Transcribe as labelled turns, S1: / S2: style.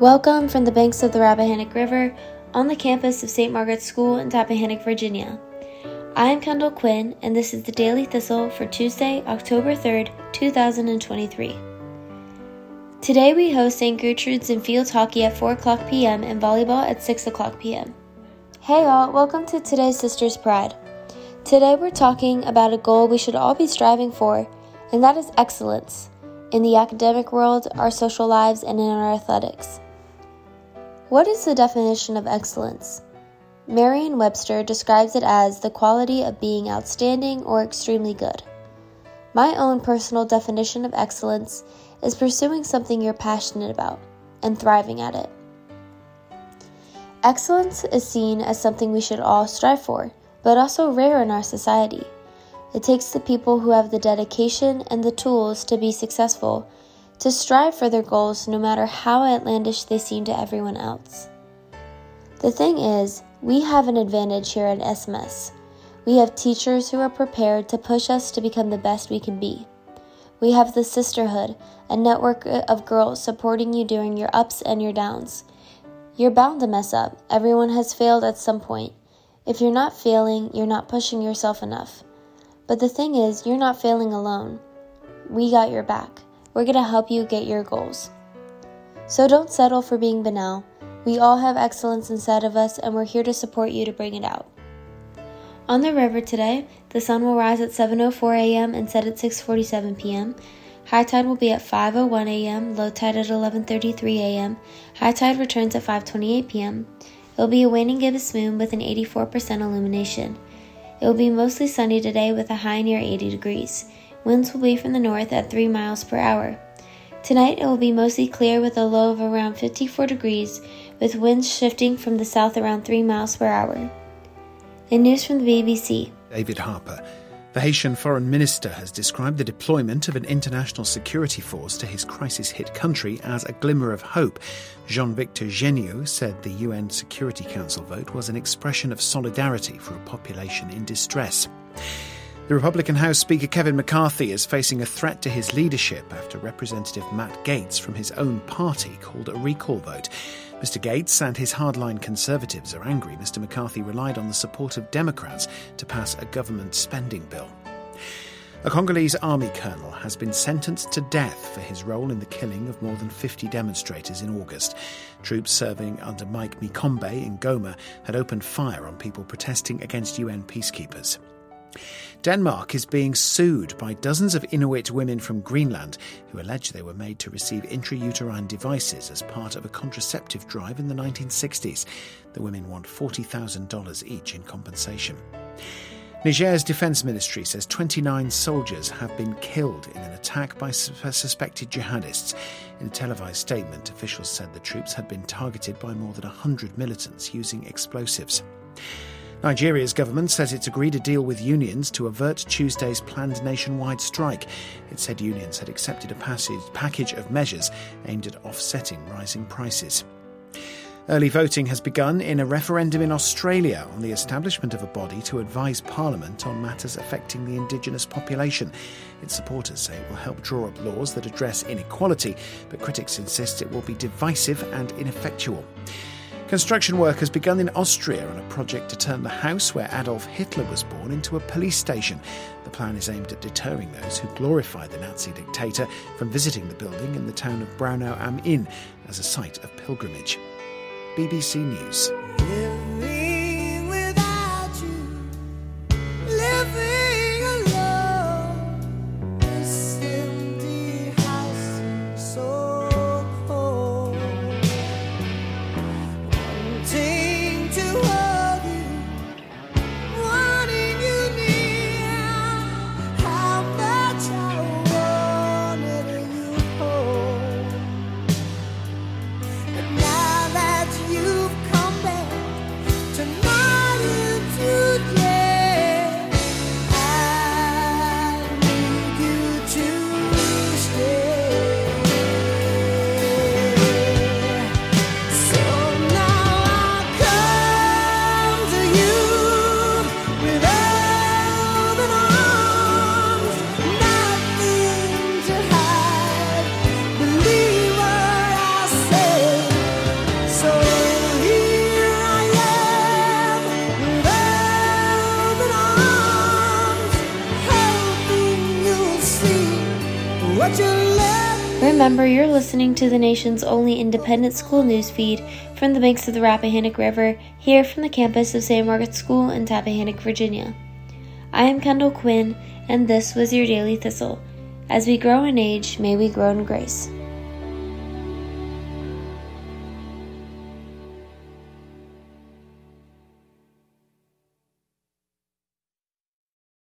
S1: Welcome from the banks of the Rappahannock River on the campus of St. Margaret's School in Tappahannock, Virginia. I am Kendall Quinn, and this is the Daily Thistle for Tuesday, October 3rd, 2023. Today we host St. Gertrude's in field hockey at 4 o'clock p.m. and volleyball at 6 o'clock p.m. Hey all, welcome to today's Sisters Pride. Today we're talking about a goal we should all be striving for, and that is excellence in the academic world, our social lives, and in our athletics. What is the definition of excellence? Merriam Webster describes it as the quality of being outstanding or extremely good. My own personal definition of excellence is pursuing something you're passionate about and thriving at it. Excellence is seen as something we should all strive for, but also rare in our society. It takes the people who have the dedication and the tools to be successful to strive for their goals no matter how outlandish they seem to everyone else. The thing is, we have an advantage here at SMS. We have teachers who are prepared to push us to become the best we can be. We have the sisterhood, a network of girls supporting you during your ups and your downs. You're bound to mess up. Everyone has failed at some point. If you're not failing, you're not pushing yourself enough. But the thing is, you're not failing alone. We got your back. We're going to help you get your goals. So don't settle for being banal. We all have excellence inside of us, and we're here to support you to bring it out. On the river today, the sun will rise at 7:04 a.m. and set at 6:47 p.m. High tide will be at 5:01 a.m., low tide at 11:33 a.m. High tide returns at 5:28 p.m. It will be a waning gibbous moon with an 84% illumination. It will be mostly sunny today with a high near 80 degrees. Winds will be from the north at 3 miles per hour. Tonight it will be mostly clear with a low of around 54 degrees, with winds shifting from the south around 3 miles per hour. News from the BBC.
S2: David Harper. The Haitian foreign minister has described the deployment of an international security force to his crisis hit country as a glimmer of hope. Jean Victor Généus said the UN Security Council vote was an expression of solidarity for a population in distress. The Republican House Speaker Kevin McCarthy is facing a threat to his leadership after Representative Matt Gaetz from his own party called a recall vote. Mr. Gaetz and his hardline Conservatives are angry Mr. McCarthy relied on the support of Democrats to pass a government spending bill. A Congolese army colonel has been sentenced to death for his role in the killing of more than 50 demonstrators in August. Troops serving under Mike Mikombe in Goma had opened fire on people protesting against UN peacekeepers. Denmark is being sued by dozens of Inuit women from Greenland who allege they were made to receive intrauterine devices as part of a contraceptive drive in the 1960s. The women want $40,000 each in compensation. Niger's defense ministry says 29 soldiers have been killed in an attack by suspected jihadists. In a televised statement, officials said the troops had been targeted by more than 100 militants using explosives. Nigeria's government says it's agreed a deal with unions to avert Tuesday's planned nationwide strike. It said unions had accepted a passage, package of measures aimed at offsetting rising prices. Early voting has begun in a referendum in Australia on the establishment of a body to advise Parliament on matters affecting the Indigenous population. Its supporters say it will help draw up laws that address inequality, but critics insist it will be divisive and ineffectual. Construction work has begun in Austria on a project to turn the house where Adolf Hitler was born into a police station. The plan is aimed at deterring those who glorify the Nazi dictator from visiting the building in the town of Braunau am Inn as a site of pilgrimage. BBC News.
S1: Remember, you're listening to the nation's only independent school news feed from the banks of the Rappahannock River, here from the campus of St. Margaret's School in Tappahannock, Virginia. I am Kendall Quinn, and this was your Daily Thistle. As we grow in age, may we grow in grace.